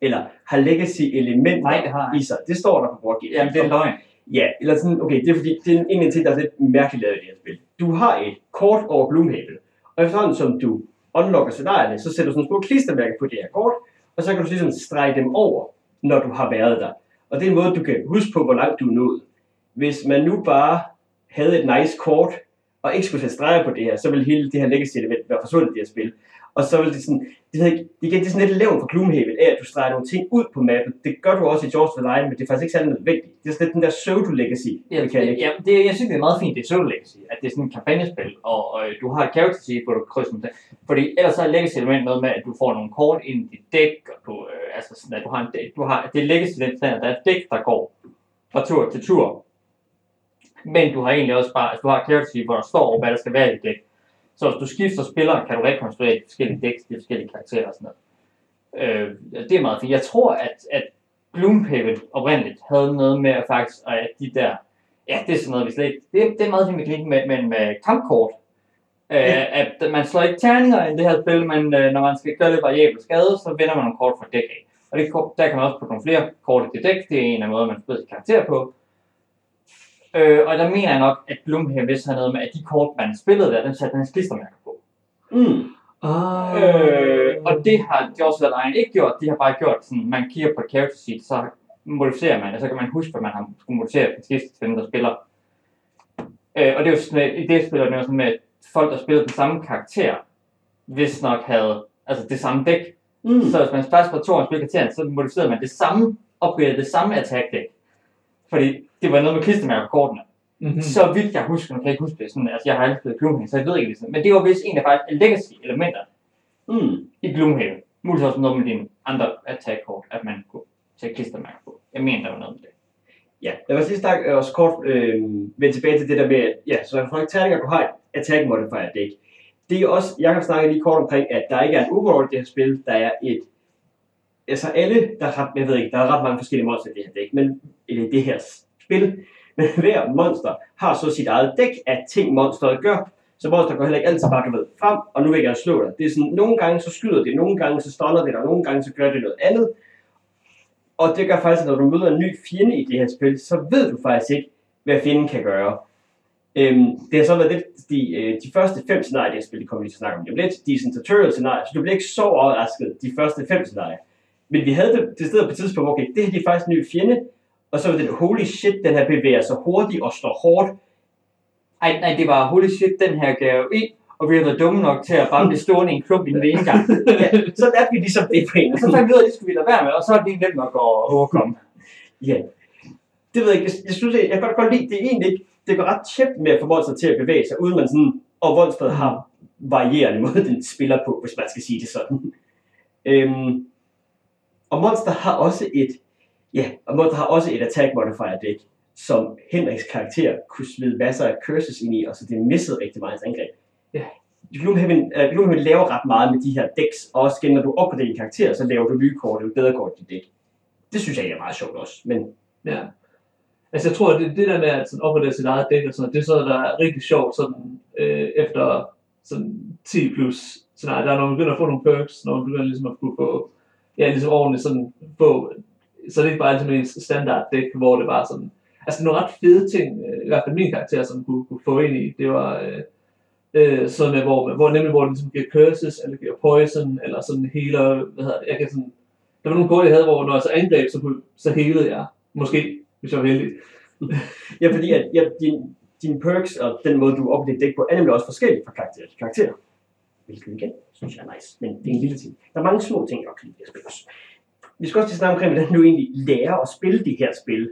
Eller har Legacy-element Nej, det har jeg i sig. Det står der på Board Game. Jamen, det er løgn. Ja, eller sådan, okay, det er fordi, det er en af ting, der er lidt mærkeligt lavet i det her spil. Du har et kort over Gloomhaven, og efterhånden som du unlocker scenarierne, så sætter du sådan små klistermærker på det her kort, og så kan du ligesom strege dem over, når du har været der. Og det er en måde, du kan huske på, hvor langt du er nået. Hvis man nu bare havde et nice kort, og ikke skulle sætte streger på det her, så vil hele det her legacy-element være forsvundet i det her spil. Og så vil det sådan, det, ved ikke, igen, det er sådan lidt levn for Gloomhaven af, at du streger nogle ting ud på mappet. Det gør du også i the Lion, men det er faktisk ikke særlig nødvendigt. Det er sådan lidt den der pseudo-legacy Ja, mekanik. ja, det, jeg synes, det er meget fint, det er Solo Legacy, at det er sådan et kampagnespil, og, og du har et character sheet, hvor du krydser til. Fordi ellers så er Legacy element noget med, at du får nogle kort ind i dit dæk, og du, øh, altså sådan, at du har en dæk, du har, det er Legacy at der er et dæk, der går fra tur til tur. Men du har egentlig også bare, altså du har sheet, hvor der står, hvad der skal være i dæk. Så hvis du skifter spiller, kan du rekonstruere de forskellige dæk, de forskellige karakterer og sådan noget. Øh, det er meget fint. Jeg tror, at, at Gloomhaven oprindeligt havde noget med at faktisk, og at de der, ja, det er sådan noget, vi slet ikke, det, det er meget fint mekanik med, med, med kampkort. Øh, at man slår ikke terninger i det her spil, men øh, når man skal gøre lidt variabel skade, så vinder man nogle kort fra dæk af. Og det, der kan man også putte nogle flere kort i det dæk, det er en af måderne, man spiller karakter på. Øh, og der mener jeg nok, at Gloomhaven vist har noget med, at de kort, man spillede der, dem satte hans klistermærker på. Mm. Ah. Øh, og det har the Lion ikke gjort. De har bare gjort sådan, man kigger på et character sheet, så modificerer man, og så kan man huske, hvad man har skulle modificere på sidste til der spiller. Øh, og det er jo sådan, i det spiller det sådan med, at folk, der spillede den samme karakter, hvis nok havde altså det samme dæk. Mm. Så hvis man først på to år spiller karakteren, så modificerede man det samme, opgraderede det samme attack dæk. Fordi det var noget med klistermærker på kortene. Mm-hmm. Mm. Så vidt jeg husker, nu kan jeg ikke huske det, sådan, altså jeg har aldrig spillet Gloomhaven, så jeg ved ikke det sådan, men det var vist en af faktisk legacy-elementer Mm. i Gloomhaven. Muligvis også noget med dine andre attack-kort, at man kunne tage klistermærker på. Jeg mener, der var noget med det. Ja, lad os lige snakke også kort øh, vende tilbage til det der med, at ja, så for terninger, du har et attack modifier dæk. Det er også, jeg kan snakke lige kort omkring, at der ikke er en overall i det her spil, der er et, altså alle, der er ret, jeg ved ikke, der er ret mange forskellige monster i det her dæk, men eller i det her spil, men hver monster har så sit eget dæk af ting, monsteret gør, så monster går heller ikke altid bare, du ved, frem, og nu vil jeg slå dig. Det er sådan, nogle gange så skyder det, nogle gange så stoller det, og nogle gange så gør det noget andet. Og det gør faktisk, at når du møder en ny fjende i det her spil, så ved du faktisk ikke, hvad fjenden kan gøre. Øhm, det har så været lidt, de, øh, de første fem scenarier, det her spil, det kommer vi til at snakke om lige lidt, de er sådan tutorial scenarier, så du bliver ikke så overrasket de første fem scenarier. Men vi havde det til stedet på et tidspunkt, okay, det her det er faktisk en ny fjende, og så var det, holy shit, den her bevæger sig hurtigt og står hårdt. Ej, nej, det var holy shit, den her gav ind, og vi har været dumme nok til at bare blive stående i en klump i den ene gang. Ja, så er vi ligesom det på en Og så fandt vi ud af, at det skulle vi lade være med, og så er det nemt nok at overkomme. Ja. Det ved jeg ikke. Jeg, jeg synes, jeg, jeg kan godt godt lide, det er egentlig ikke, det går ret tæt med at få monster til at bevæge sig, uden man sådan, og monsteret har varierende måde, den spiller på, hvis man skal sige det sådan. Øhm, og monster har også et, ja, og monster har også et attack modifier dæk, som Henriks karakter kunne smide masser af curses ind i, og så det missede rigtig meget hans angreb. Ja. Gloomhaven, uh, Gloomhaven laver ret meget med de her dæks, og også igen, når du opgraderer din karakter, så laver du nye kort, jo bedre kort i dit dæk. Det synes jeg er meget sjovt også, men Ja. Altså jeg tror, at det, det der med at sådan opgradere sit eget dæk og sådan noget, det er sådan, der er rigtig sjovt sådan, øh, efter sådan 10 plus scenarie, der er, når man begynder at få nogle perks, når man begynder ligesom at kunne få, ja, ligesom ordentligt sådan få, så det ikke bare altid en standard dæk, hvor det var sådan, altså nogle ret fede ting, øh, i hvert fald min karakter, som kunne, kunne få ind i, det var øh, øh, sådan med, hvor, hvor nemlig hvor den ligesom giver curses, eller giver poison, eller sådan healer, hvad hedder det, jeg kan sådan, der var nogle kort, jeg havde, hvor når jeg så angreb, så, kunne, så helede jeg, måske, hvis jeg var heldig. Ja, fordi at, ja, din, dine perks og den måde, du opdaterer dæk på, er nemlig også forskellige fra karakter til karakter. Hvilket igen, synes jeg er nice. Men det er en lille ting. Der er mange små ting, jeg godt kan lide at spille også. Vi skal også lige snakke omkring, hvordan du egentlig lærer at spille det her spil.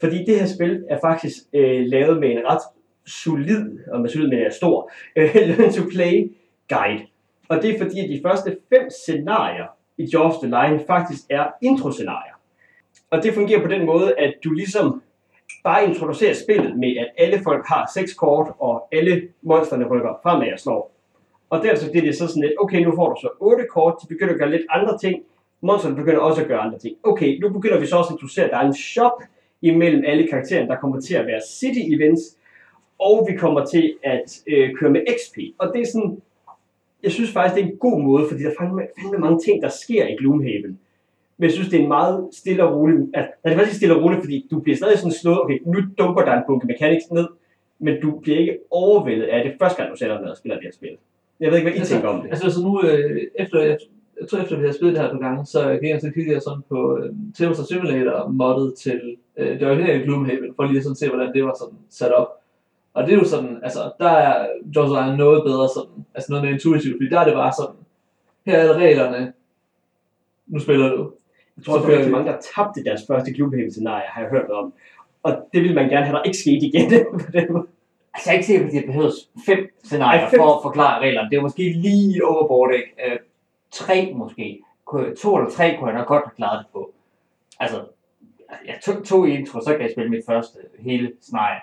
Fordi det her spil er faktisk øh, lavet med en ret solid, og med solid, men er stor, øh, learn to play guide. Og det er fordi, at de første fem scenarier i Jaws the Line faktisk er introscenarier. Og det fungerer på den måde, at du ligesom bare introducerer spillet med, at alle folk har seks kort, og alle monsterne rykker fremad og slår. Og derefter bliver det så sådan lidt, okay, nu får du så otte kort, de begynder at gøre lidt andre ting, monsterne begynder også at gøre andre ting. Okay, nu begynder vi så også at introducere, at der er en shop imellem alle karaktererne, der kommer til at være city events, og vi kommer til at øh, køre med XP. Og det er sådan, jeg synes faktisk, det er en god måde, fordi der er fandme, fandme mange ting, der sker i Gloomhaven. Men jeg synes, det er en meget stille og rolig... Altså, det er faktisk stille og roligt, fordi du bliver stadig sådan slået, okay, nu dumper der en bunke mechanics ned, men du bliver ikke overvældet af det første gang, du sætter dig ned og spiller det her spil. Jeg ved ikke, hvad I Altså, tænker om det. Altså, så nu, øh, efter, jeg, tror efter vi har spillet det her på gange, så gik jeg så kiggede jeg sådan på øh, Tales Simulator moddet til øh, det originale Gloomhaven, for lige at sådan se, hvordan det var sådan sat op. Og det er jo sådan, altså, der er Jaws noget bedre sådan, altså noget mere intuitivt, fordi der er det bare sådan, her er alle reglerne, nu spiller du. Jeg tror, at der er rigtig mange, der tabte deres første Gloomhaven-scenarie, har jeg hørt om. Og det vil man gerne have, der ikke skete igen på den måde. Altså, jeg er ikke sikker på, at de behøver fem scenarier Ej, fem. for at forklare reglerne. Det er måske lige overboard, ikke? Tre måske. To eller tre kunne jeg nok godt have klaret det på. Altså, jeg tog to intro, så kan jeg spille mit første hele scenarie.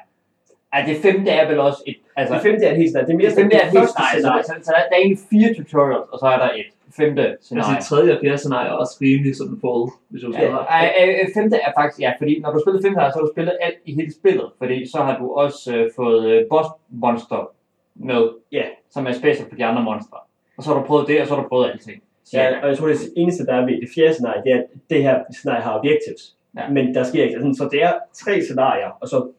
Altså, det femte er vel også et... Altså, Det femte er en helt scenarie. Det er mere det femte er et helt scenarie, scenarie. så, så, der, der er egentlig fire tutorials, og så er der et femte Altså scenarie. det tredje og fjerde scenarie er også rimelig sådan full, hvis du skal Ja, øh, øh, femte er faktisk, ja, fordi når du spiller femte, så har du spillet alt i hele spillet, fordi så har du også øh, fået øh, boss monster med, Ja. som er special for de andre monstre. Og så har du prøvet det, og så har du prøvet alting. Ja, og jeg tror, det eneste, der er ved det fjerde scenarie, det er, at det her scenarie har objectives. Ja. Men der sker ikke sådan, så det er tre scenarier, og så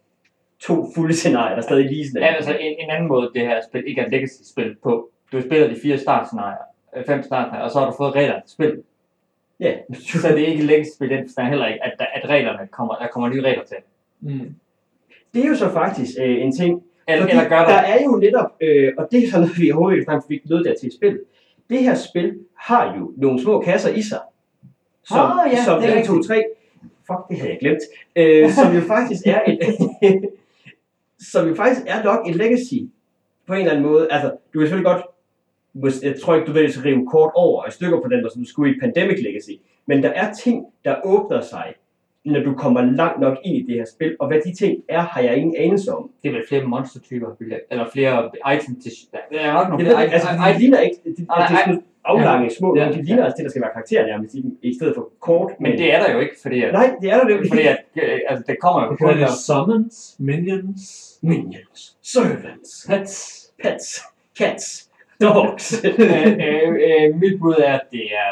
to fulde scenarier, der er stadig lige sådan. Ja, altså en, en anden måde, det her spil ikke er et legacy-spil på. Du spiller de fire startscenarier, øh, fem startscenarier, og så har du fået reglerne til spil. Ja, Så det er ikke et legacy-spil, i den forstand heller ikke, at, at reglerne kommer, der kommer nye regler til. Mm. det er jo så faktisk øh, en ting, Eller, Fordi eller gør der der. er jo netop, øh, og det er sådan noget, vi overhovedet ikke fik noget der til et spil. Det her spil har jo nogle små kasser i sig. Som, Ah, ja, som det er 1, 2, 3, fuck, det havde jeg glemt. Øh, som jo faktisk er et, som jo faktisk er nok et legacy på en eller anden måde. Altså, du kan selvfølgelig godt, mås- jeg tror ikke, du vil rive kort over i stykker på den, som du skulle i Pandemic Legacy. Men der er ting, der åbner sig, når du kommer langt nok ind i det her spil. Og hvad de ting er, har jeg ingen anelse om. Det er vel flere monstertyper, eller flere items til... Der er nok nogle Det flere altså, items. de ligner ikke, de, de, er sådan aflange små, Ja. ja. de ligner altså det, der skal være karakterer nærmest, i, i stedet for kort. Men det er der jo ikke, fordi at, Nej, det er der jo fordi ikke. at, øh, altså, det kommer jo Det kun summons, minions, Minions, servants, pets. pets, cats, dogs. øh, øh, øh, mit bud er, at det er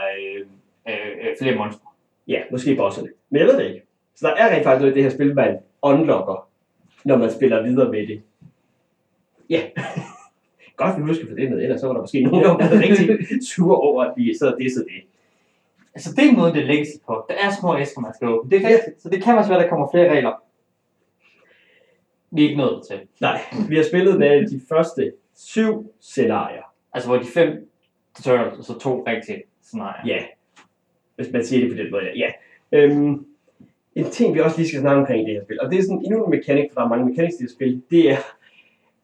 øh, flere monstre. Ja, måske bosserne. Men jeg ved det ikke. Så der er rent faktisk noget i det her spil, man unlocker, når man spiller videre med det. Ja. Godt, vi husker for det med, ellers så var der måske nogen, der var rigtig sure over, at vi sad og dissede det. Altså det er måden, det legacy på. Der er små æsker, man skal åbne. Det er rigtigt. Så det kan også være, der kommer flere regler. Vi er ikke nået til. Nej, vi har spillet med de første syv scenarier. Altså hvor de fem tutorials, og så to rigtige scenarier. Ja, hvis man siger det på den måde. Ja. Øhm, en ting, vi også lige skal snakke omkring i det her spil, og det er sådan endnu en mekanik, for der er mange mechanics i det her spil, det er,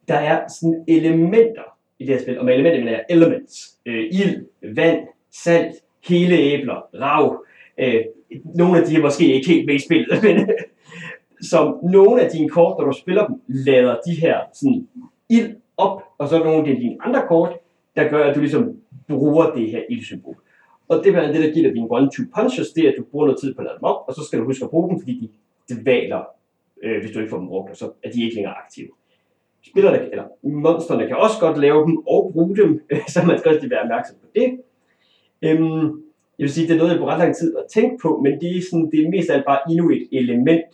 der er sådan elementer i det her spil, og med elementer mener jeg elements. Øh, ild, vand, salt, hele æbler, rav. Øh, nogle af de er måske ikke helt med i spillet, men som nogle af dine kort, når du spiller dem, lader de her sådan ild op, og så nogle af dine andre kort, der gør, at du ligesom bruger det her ildsymbol. Og det er det, der giver dig dine one-two punches, det er, at du bruger noget tid på at lade dem op, og så skal du huske at bruge dem, fordi de dvaler, øh, hvis du ikke får dem brugt, og så er de ikke længere aktive. Spillerne, eller monsterne kan også godt lave dem og bruge dem, så man skal også lige være opmærksom på det. Øhm, jeg vil sige, det er noget, jeg bruger ret lang tid at tænke på, men det er, sådan, det er mest af alt bare endnu et element,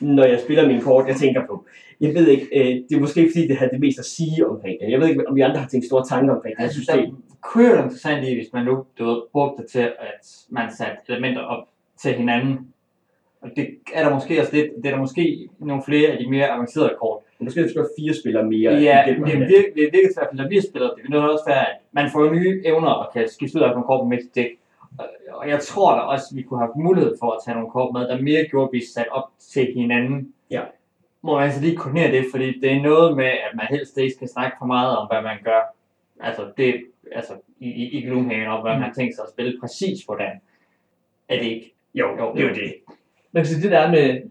når jeg spiller mine kort, jeg tænker på. Jeg ved ikke, øh, det er måske fordi, det har det mest at sige omkring det. Jeg ved ikke, om vi andre har tænkt store tanker omkring det her Altså, system. der kunne jo være interessant i, hvis man nu du ved, brugte det til, at man satte elementer op til hinanden. Og det er der måske også lidt, det er der måske nogle flere af de mere avancerede kort. Måske skal være fire spillere mere. Ja, det det, er virkelig, det er virkelig svært, når vi spiller det. Det er også være, at man får nye evner og kan skifte ud af nogle kort med sit dæk. Og- jeg tror da også, at vi kunne have mulighed for at tage nogle kort med, der mere gjorde, at vi sat op til hinanden. Ja. Må man altså lige koordinere det, fordi det er noget med, at man helst ikke skal snakke for meget om, hvad man gør. Altså, det, altså i, i, i Gloomhaven, og hvad man har tænkt sig at spille præcis hvordan. Er det ikke? Jo, Jo, det er jo det. Man kan sige, det der er med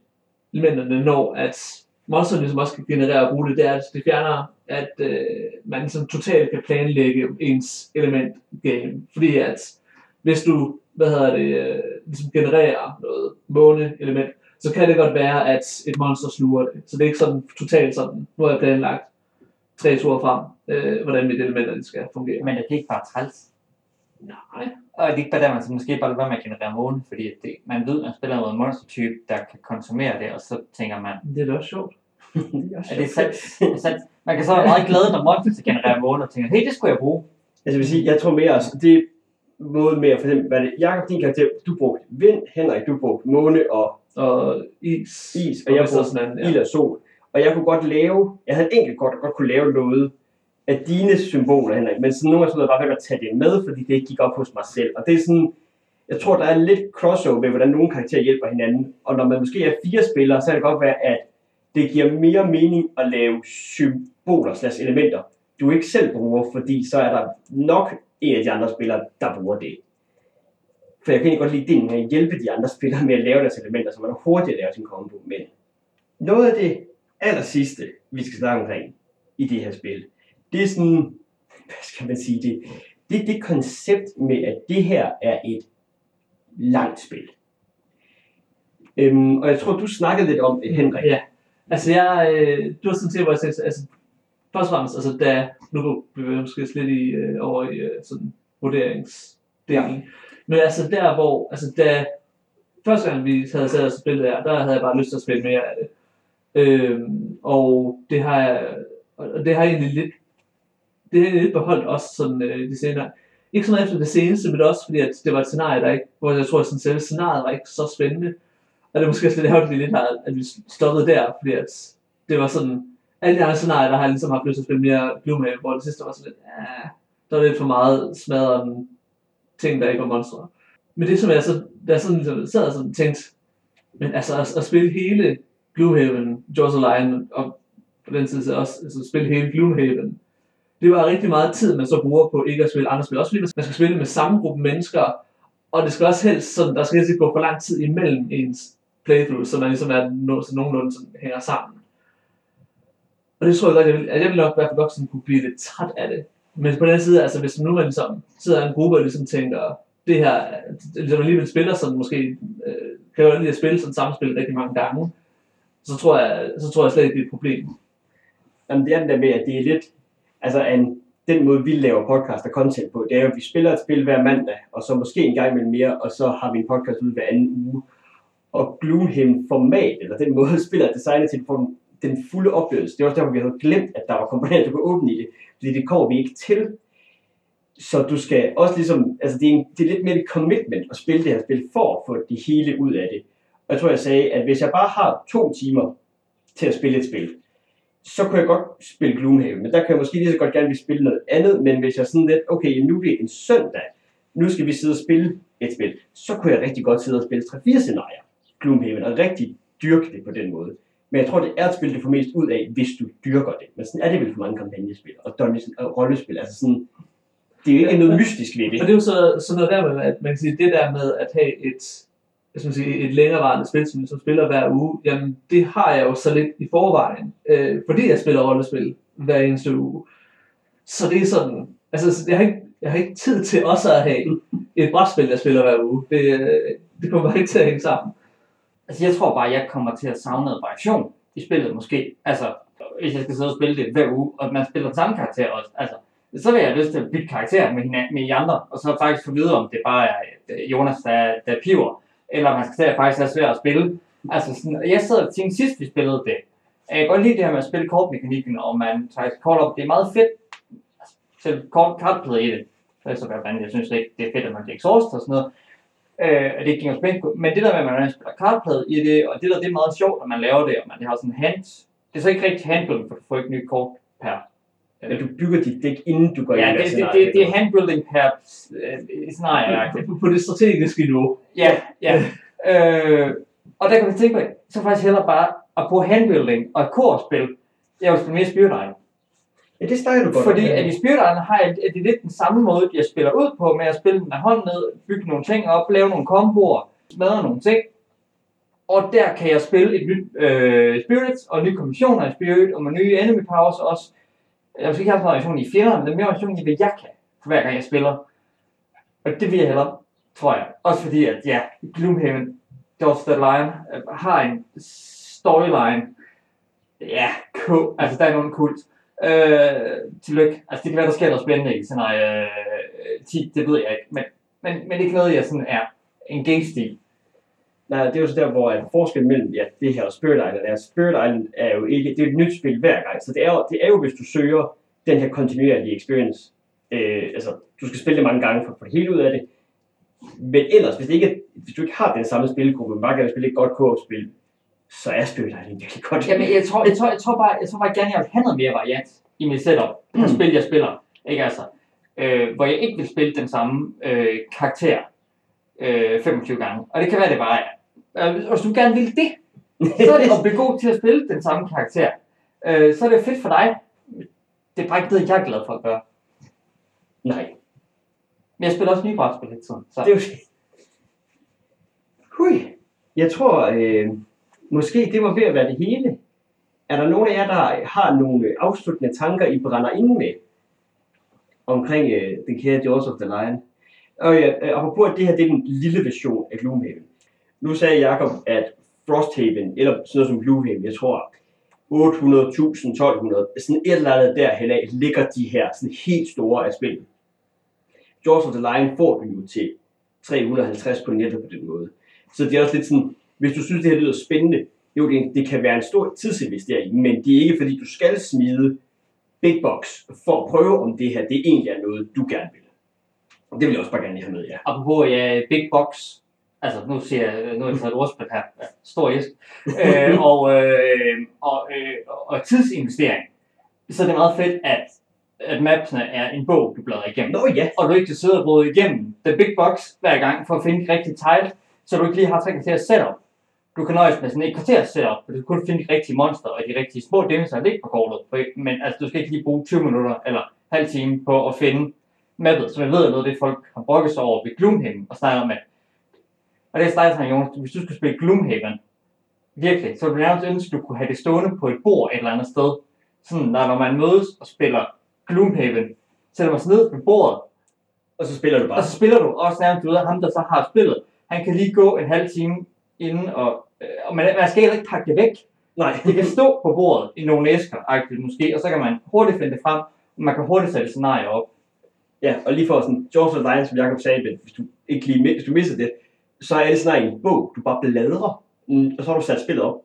elementerne, når at monsterne ligesom også kan generere og bruge det, det er, at det fjerner, at øh, man sådan totalt kan planlægge ens element game. Fordi at hvis du, hvad hedder det, øh, ligesom genererer noget måne-element, så kan det godt være, at et monster sluger det. Så det er ikke sådan totalt sådan, nu har jeg planlagt tre ture frem, øh, hvordan mit elementer det skal fungere. Men er det ikke bare træls? Nej. Og er det ikke bare der, man så måske bare lader være med at generere måne, fordi det, man ved, at man spiller mod en monstertype, der kan konsumere det, og så tænker man, Det er da også sjovt. er det? Er det sandt? Man kan så være meget glad, når monster genererer måne, og tænker, hey, det skulle jeg bruge. Altså, jeg vil sige, jeg tror mere, altså, det måde mere, for eksempel, hvad det, Jakob, din karakter, du brugte vind, Henrik, du brugte måne og Og is. is, og jeg vist også brugte sådan anden, ild og sol. Og Og jeg kunne godt lave, jeg havde et enkelt kort, der godt kunne lave noget af dine symboler, Henrik, men sådan nogle gange så jeg bare ved at tage det med, fordi det ikke gik op hos mig selv. Og det er sådan, jeg tror, der er lidt crossover med, hvordan nogle karakterer hjælper hinanden. Og når man måske er fire spillere, så kan det godt være, at det giver mere mening at lave symboler slags elementer, du ikke selv bruger, fordi så er der nok en af de andre spillere, der bruger det. For jeg kan egentlig godt lide den med at hjælpe de andre spillere med at lave deres elementer, så man hurtigt laver sin combo. Men noget af det aller sidste, vi skal snakke omkring i det her spil, det er sådan, hvad skal man sige det, det er det koncept med, at det her er et langt spil. Øhm, og jeg tror, du snakkede lidt om det, Henrik. Ja. Altså, jeg, øh, du har sådan set, hvor jeg sagde, altså, først og fremmest, altså, da, nu bevæger vi måske lidt i, øh, over i øh, sådan vurderingsdelen, ja. men altså der, hvor, altså da, første gang vi havde sat os og spillet her, der havde jeg bare lyst til at spille mere af det. Øhm, og det har jeg, og det har jeg egentlig lidt, det har jeg lidt beholdt også sådan øh, de senere. Ikke så meget efter det seneste, men også fordi, at det var et scenarie, der ikke, hvor jeg tror, at sådan selve scenariet var ikke så spændende. Og det er måske også lidt ærgerligt, lidt her, at vi stoppede der, fordi at det var sådan, alle de andre scenarier, der har jeg ligesom haft lyst til at spille mere Gloomhaven, hvor det sidste var sådan lidt, ja, der var lidt for meget smadret ting, der ikke var monstre. Men det som jeg så, der sådan ligesom sad og sådan tænkte, men altså at, at spille hele Gloomhaven, Jaws of Lion, og på den tid så også altså, spille hele Gloomhaven, det var rigtig meget tid, man så bruger på ikke at spille andre spil. Også fordi man skal spille med samme gruppe mennesker, og det skal også helst sådan, der skal helst ikke gå for lang tid imellem ens playthrough, så man ligesom er no, så nogenlunde sådan, hænger sammen. Og det tror jeg godt, jeg vil, at jeg vil nok i hvert fald godt sådan kunne blive lidt træt af det. Men på den anden side, altså hvis nu man ligesom sidder i en gruppe og ligesom tænker, det her, ligesom alligevel spiller sådan måske, øh, kan jo lige at spille sådan samme spil rigtig mange gange, så tror jeg, så tror jeg slet ikke, det er et problem. Jamen det er den der med, at det er lidt, altså en, den måde vi laver podcast og content på, det er jo, at vi spiller et spil hver mandag, og så måske en gang imellem mere, og så har vi en podcast ud hver anden uge. Og Gloomhaven format, eller den måde spillet er designet til, for den fulde oplevelse. Det var også derfor, vi havde glemt, at der var komponenter, du kunne åbne i det. Fordi det kommer vi ikke til. Så du skal også ligesom, altså det er, en, det er lidt mere et commitment at spille det her spil, for at få det hele ud af det. Og jeg tror, jeg sagde, at hvis jeg bare har to timer til at spille et spil, så kunne jeg godt spille Gloomhaven, men der kan jeg måske lige så godt gerne vil spille noget andet, men hvis jeg sådan lidt, okay, nu er det en søndag, nu skal vi sidde og spille et spil, så kunne jeg rigtig godt sidde og spille 3-4 scenarier Gloomhaven, og rigtig dyrke det på den måde. Men jeg tror, det er et spil, du får mest ud af, hvis du dyrker det. Men sådan er det vel for mange kampagnespil og, dungeons, og rollespil. Altså sådan, det er jo ikke noget mystisk ved det. Og det er jo så, sådan noget der med, at man kan sige, det der med at have et, jeg skal sige, et længerevarende spil, som, som spiller hver uge, jamen det har jeg jo så lidt i forvejen, øh, fordi jeg spiller rollespil hver eneste uge. Så det er sådan, altså jeg har ikke, jeg har ikke tid til også at have et brætspil, jeg spiller hver uge. Det, øh, det kommer bare ikke til at hænge sammen. Altså, jeg tror bare, jeg kommer til at savne noget variation i spillet måske. Altså, hvis jeg skal sidde og spille det hver uge, og man spiller samme karakter også. Altså, så vil jeg have lyst til at bytte karakter med, hinanden, med de andre, og så faktisk få videre, om det bare er øh, Jonas, der, der piver, eller om han skal til at faktisk er svært at spille. Altså, sådan, jeg sad og tænkte sidst, vi spillede det. Jeg kan godt lide det her med at spille kortmekanikken, og man tager kort op. Det er meget fedt. Altså, selv kort kartplay i det. Så er så være Jeg synes ikke, det er fedt, at man bliver exhaust og sådan noget. Øh, og det ikke giver spændt Men det der med, at man spiller kartplade i det, og det der, det er meget sjovt, når man laver det, og man har sådan en hand. Det er så ikke rigtig handbuilding, for du får ikke nye kort per. Ja, du bygger dit dæk, inden du går ja, ind i det, det, det, det, er handbuilding per øh, scenarie På, på det strategiske niveau. Ja, ja. øh, og der kan man tænke på, så faktisk hellere bare at bruge handbuilding og et kortspil. Jeg vil spille mere Island. Ja, det snakker du godt Fordi om. at i Spirit Island har jeg, at det er lidt den samme måde, jeg spiller ud på, med at spille den af hånden ned, bygge nogle ting op, lave nogle komboer, smadre nogle ting. Og der kan jeg spille et nyt øh, Spirit, og nye kombinationer i Spirit, og med nye enemy powers også. Jeg vil ikke have sådan en variation i fjenderne, men er mere variation i, hvad jeg kan, for hver gang jeg spiller. Og det vil jeg hellere, tror jeg. Også fordi, at ja, Gloomhaven, George the Lion, øh, har en storyline. Ja, cool. Altså, der er nogen kult. Øh, tillykke. Altså, det kan være, der sker noget spændende i scenarie øh, 10, det ved jeg ikke. Men, men, men det er ikke noget, jeg sådan er engaged i. Nej, det er jo så der, hvor en forskellen mellem ja, det her og Spirit Island er. Spirit Island er jo ikke, det er et nyt spil hver gang, så det er jo, det er jo hvis du søger den her kontinuerlige experience. Øh, altså, du skal spille det mange gange for at få det hele ud af det. Men ellers, hvis, det ikke, hvis du ikke har den samme spilgruppe, men bare gerne vil spille et godt co-op-spil, så er Spirit Island virkelig godt. Jamen, jeg tror, jeg tror, jeg tror bare, jeg tror bare gerne, jeg vil have noget mere variant i mit setup. Mm. Spil, jeg spiller. Ikke altså. Øh, hvor jeg ikke vil spille den samme øh, karakter øh, 25 gange. Og det kan være, det bare er. Øh, og hvis du gerne vil det, så er det at blive god til at spille den samme karakter. Øh, så er det fedt for dig. Det er bare ikke det, jeg er glad for at gøre. Nej, Men jeg spiller også nye brætspil hele tiden. Så. det er jo... Hui. Jeg tror, øh, måske det var ved at være det hele. Er der nogen af jer, der har nogle øh, afsluttende tanker, I brænder ind med? Omkring øh, den kære Jaws of the Lion. Og ja, øh, apropos, at det her det er den lille version af Gloomhaven. Nu sagde Jakob, at Frosthaven, eller sådan noget som Gloomhaven, jeg tror 800.000, 1200, sådan et eller andet derhen af, ligger de her sådan helt store af spillet. Jaws of the Lion får du jo til 350 på nettet på den måde. Så det er også lidt sådan, hvis du synes, det her lyder spændende, jo, det, det kan være en stor tidsinvestering, men det er ikke fordi, du skal smide big box for at prøve, om det her det egentlig er noget, du gerne vil. Det vil jeg også bare gerne lige have med, ja. Apropos ja, Big Box, altså nu siger jeg, nu er det så et ordspil her, ja, stor æsk, øh, og, øh, og, øh, og tidsinvestering, så er det meget fedt, at, at mapsene er en bog, du bladrer igennem. Nå ja, Og du ikke kan sidde og igennem the big box hver gang for at finde et rigtigt title, så du ikke lige har tre kvarter setup. Du kan nøjes med sådan et kvarter setup, for du kan kun finde de rigtige monster og de rigtige små dimser, der på kortet. Men altså, du skal ikke lige bruge 20 minutter eller halv time på at finde mappet, som jeg ved er noget af det, folk har brokket sig over ved Gloomhaven og snakker om, at og det er dig, Jonas, hvis du skulle spille Gloomhaven, virkelig, så ville jeg nærmest ønske, at du kunne have det stående på et bord et eller andet sted. Sådan, når, når man mødes og spiller Gloomhaven, sætter man sig ned ved bordet, og så spiller du bare. og så spiller du også nærmest ud af ham, der så har spillet. Han kan lige gå en halv time inden, og, øh, og man, man skal heller ikke pakke det væk. Nej, Det kan stå på bordet i nogle æsker, måske, og så kan man hurtigt finde det frem, og man kan hurtigt sætte scenarier op. ja, og lige for sådan, the Lion, som Jacob sagde, men hvis du ikke lige hvis du misser det, så er det sådan en bog, du bare bladrer, mm, og så har du sat spillet op.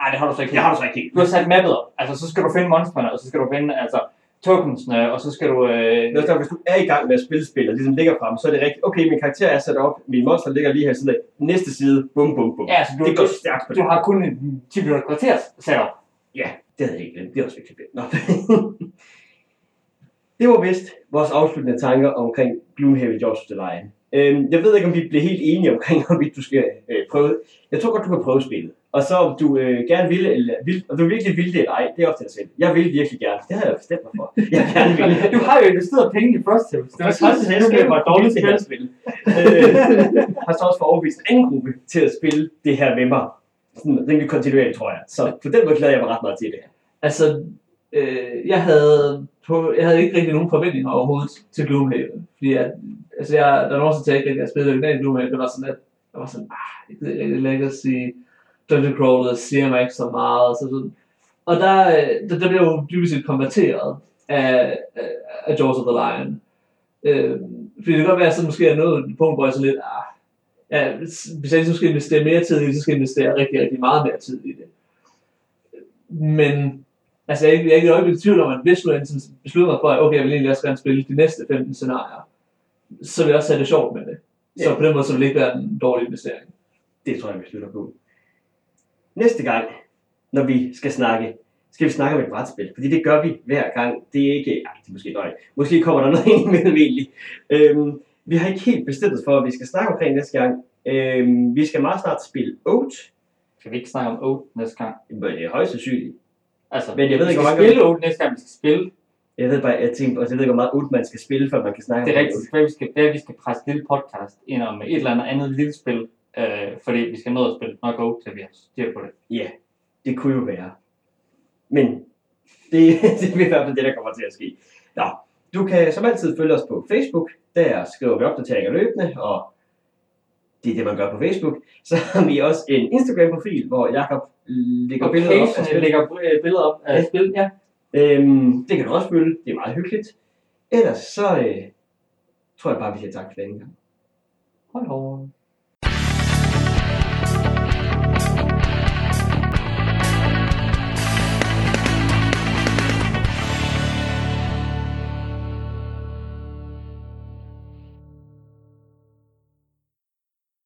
Nej, det har du så ikke. Det har du så ikke. Du har sat mappet op. Altså, så skal du finde monstrene, og så skal du finde altså, tokensene, og så skal du... Øh, derfor, hvis du er i gang med at spille spil, og ligesom ligger frem, så er det rigtigt. Okay, min karakter er sat op, min monster ligger lige her siden af. Næste side, bum, bum, bum. ja, altså, du, det går stærkt på du det. har kun en 10 minutter kvarter sat op. Ja, det havde jeg ikke glemt. Det er også vigtigt. Nå. det var vist vores afsluttende tanker omkring Gloomhaven Jaws of the Lion. Øhm, jeg ved ikke, om vi bliver helt enige omkring, om du skal øh, prøve. Jeg tror godt, du kan prøve spillet. Og så om du øh, gerne vil, eller vil, og du virkelig vil det eller ej, det er op til dig selv. Jeg vil virkelig gerne. Det har jeg bestemt mig for. Jeg gerne vil. Du har jo investeret penge i Frost Hills. Det var sådan at jeg var dårligt til at spille. Øh, har så også for overbevist en anden gruppe til at spille det her med mig. Sådan rimelig kontinuerligt, tror jeg. Så på den måde glæder jeg mig ret meget til det her. Altså, øh, jeg, havde på, jeg havde ikke rigtig nogen forventninger overhovedet til Gloomhaven. Fordi at, altså jeg, der er nogen, der ikke rigtig, har spillet spillede Gloomhaven. Det var sådan, at jeg var sådan, ah, det er rigtig lækkert at Legacy, Dungeon Crawler, siger mig ikke så meget. Så sådan. Og der, der, der blev jeg jo dybest set konverteret af, af, af Jaws of the Lion. Øh, fordi det kan godt være, at så måske er nået et punkt, hvor jeg sådan lidt, ah, ja, hvis jeg ligesom skal investere mere tid i det, så skal jeg investere rigtig, rigtig meget mere tid i det. Men altså, jeg er ikke, jeg er ikke et øjeblik i tvivl om, at hvis jeg ligesom beslutter mig for, at okay, jeg vil egentlig også gerne spille de næste 15 scenarier, så vil jeg også have det sjovt med det. Så Ja. på den måde, så vil det ikke være en dårlig investering. Det tror jeg, vi slutter på. Næste gang, når vi skal snakke, skal vi snakke om et brætspil. Fordi det gør vi hver gang. Det er ikke... Ej, det er måske løgn. Måske kommer der noget ind imellem egentlig. Øhm, vi har ikke helt bestemt os for, at vi skal snakke omkring næste gang. Øhm, vi skal meget snart spille Oat. Skal vi ikke snakke om Oat næste gang? Men det er højst sandsynligt. Altså, Men jeg ved vi ikke, skal hvor mange- spille Oat næste gang, vi skal spille. Jeg ved bare, jeg tænker, også, jeg ved ikke, hvor meget Oat man skal spille, før man kan snakke Det er om rigtigt, hvad vi skal, hvad vi skal presse lille podcast ind om et eller andet andet lille spil. Øh, fordi vi skal nå at spille nok Oat, til vi har styr på det. Ja, det kunne jo være. Men det, det er i hvert fald det, der kommer til at ske. Nå, du kan som altid følge os på Facebook. Der skriver vi opdateringer løbende, og det er det, man gør på Facebook. Så har vi også en Instagram-profil, hvor Jakob lægger Og billeder op af spil. lægger øh, billeder op af Ja. spil, ja. Øhm, det kan du også følge. Det er meget hyggeligt. Ellers så øh, tror jeg bare, vi siger tak for denne gang. Hold over.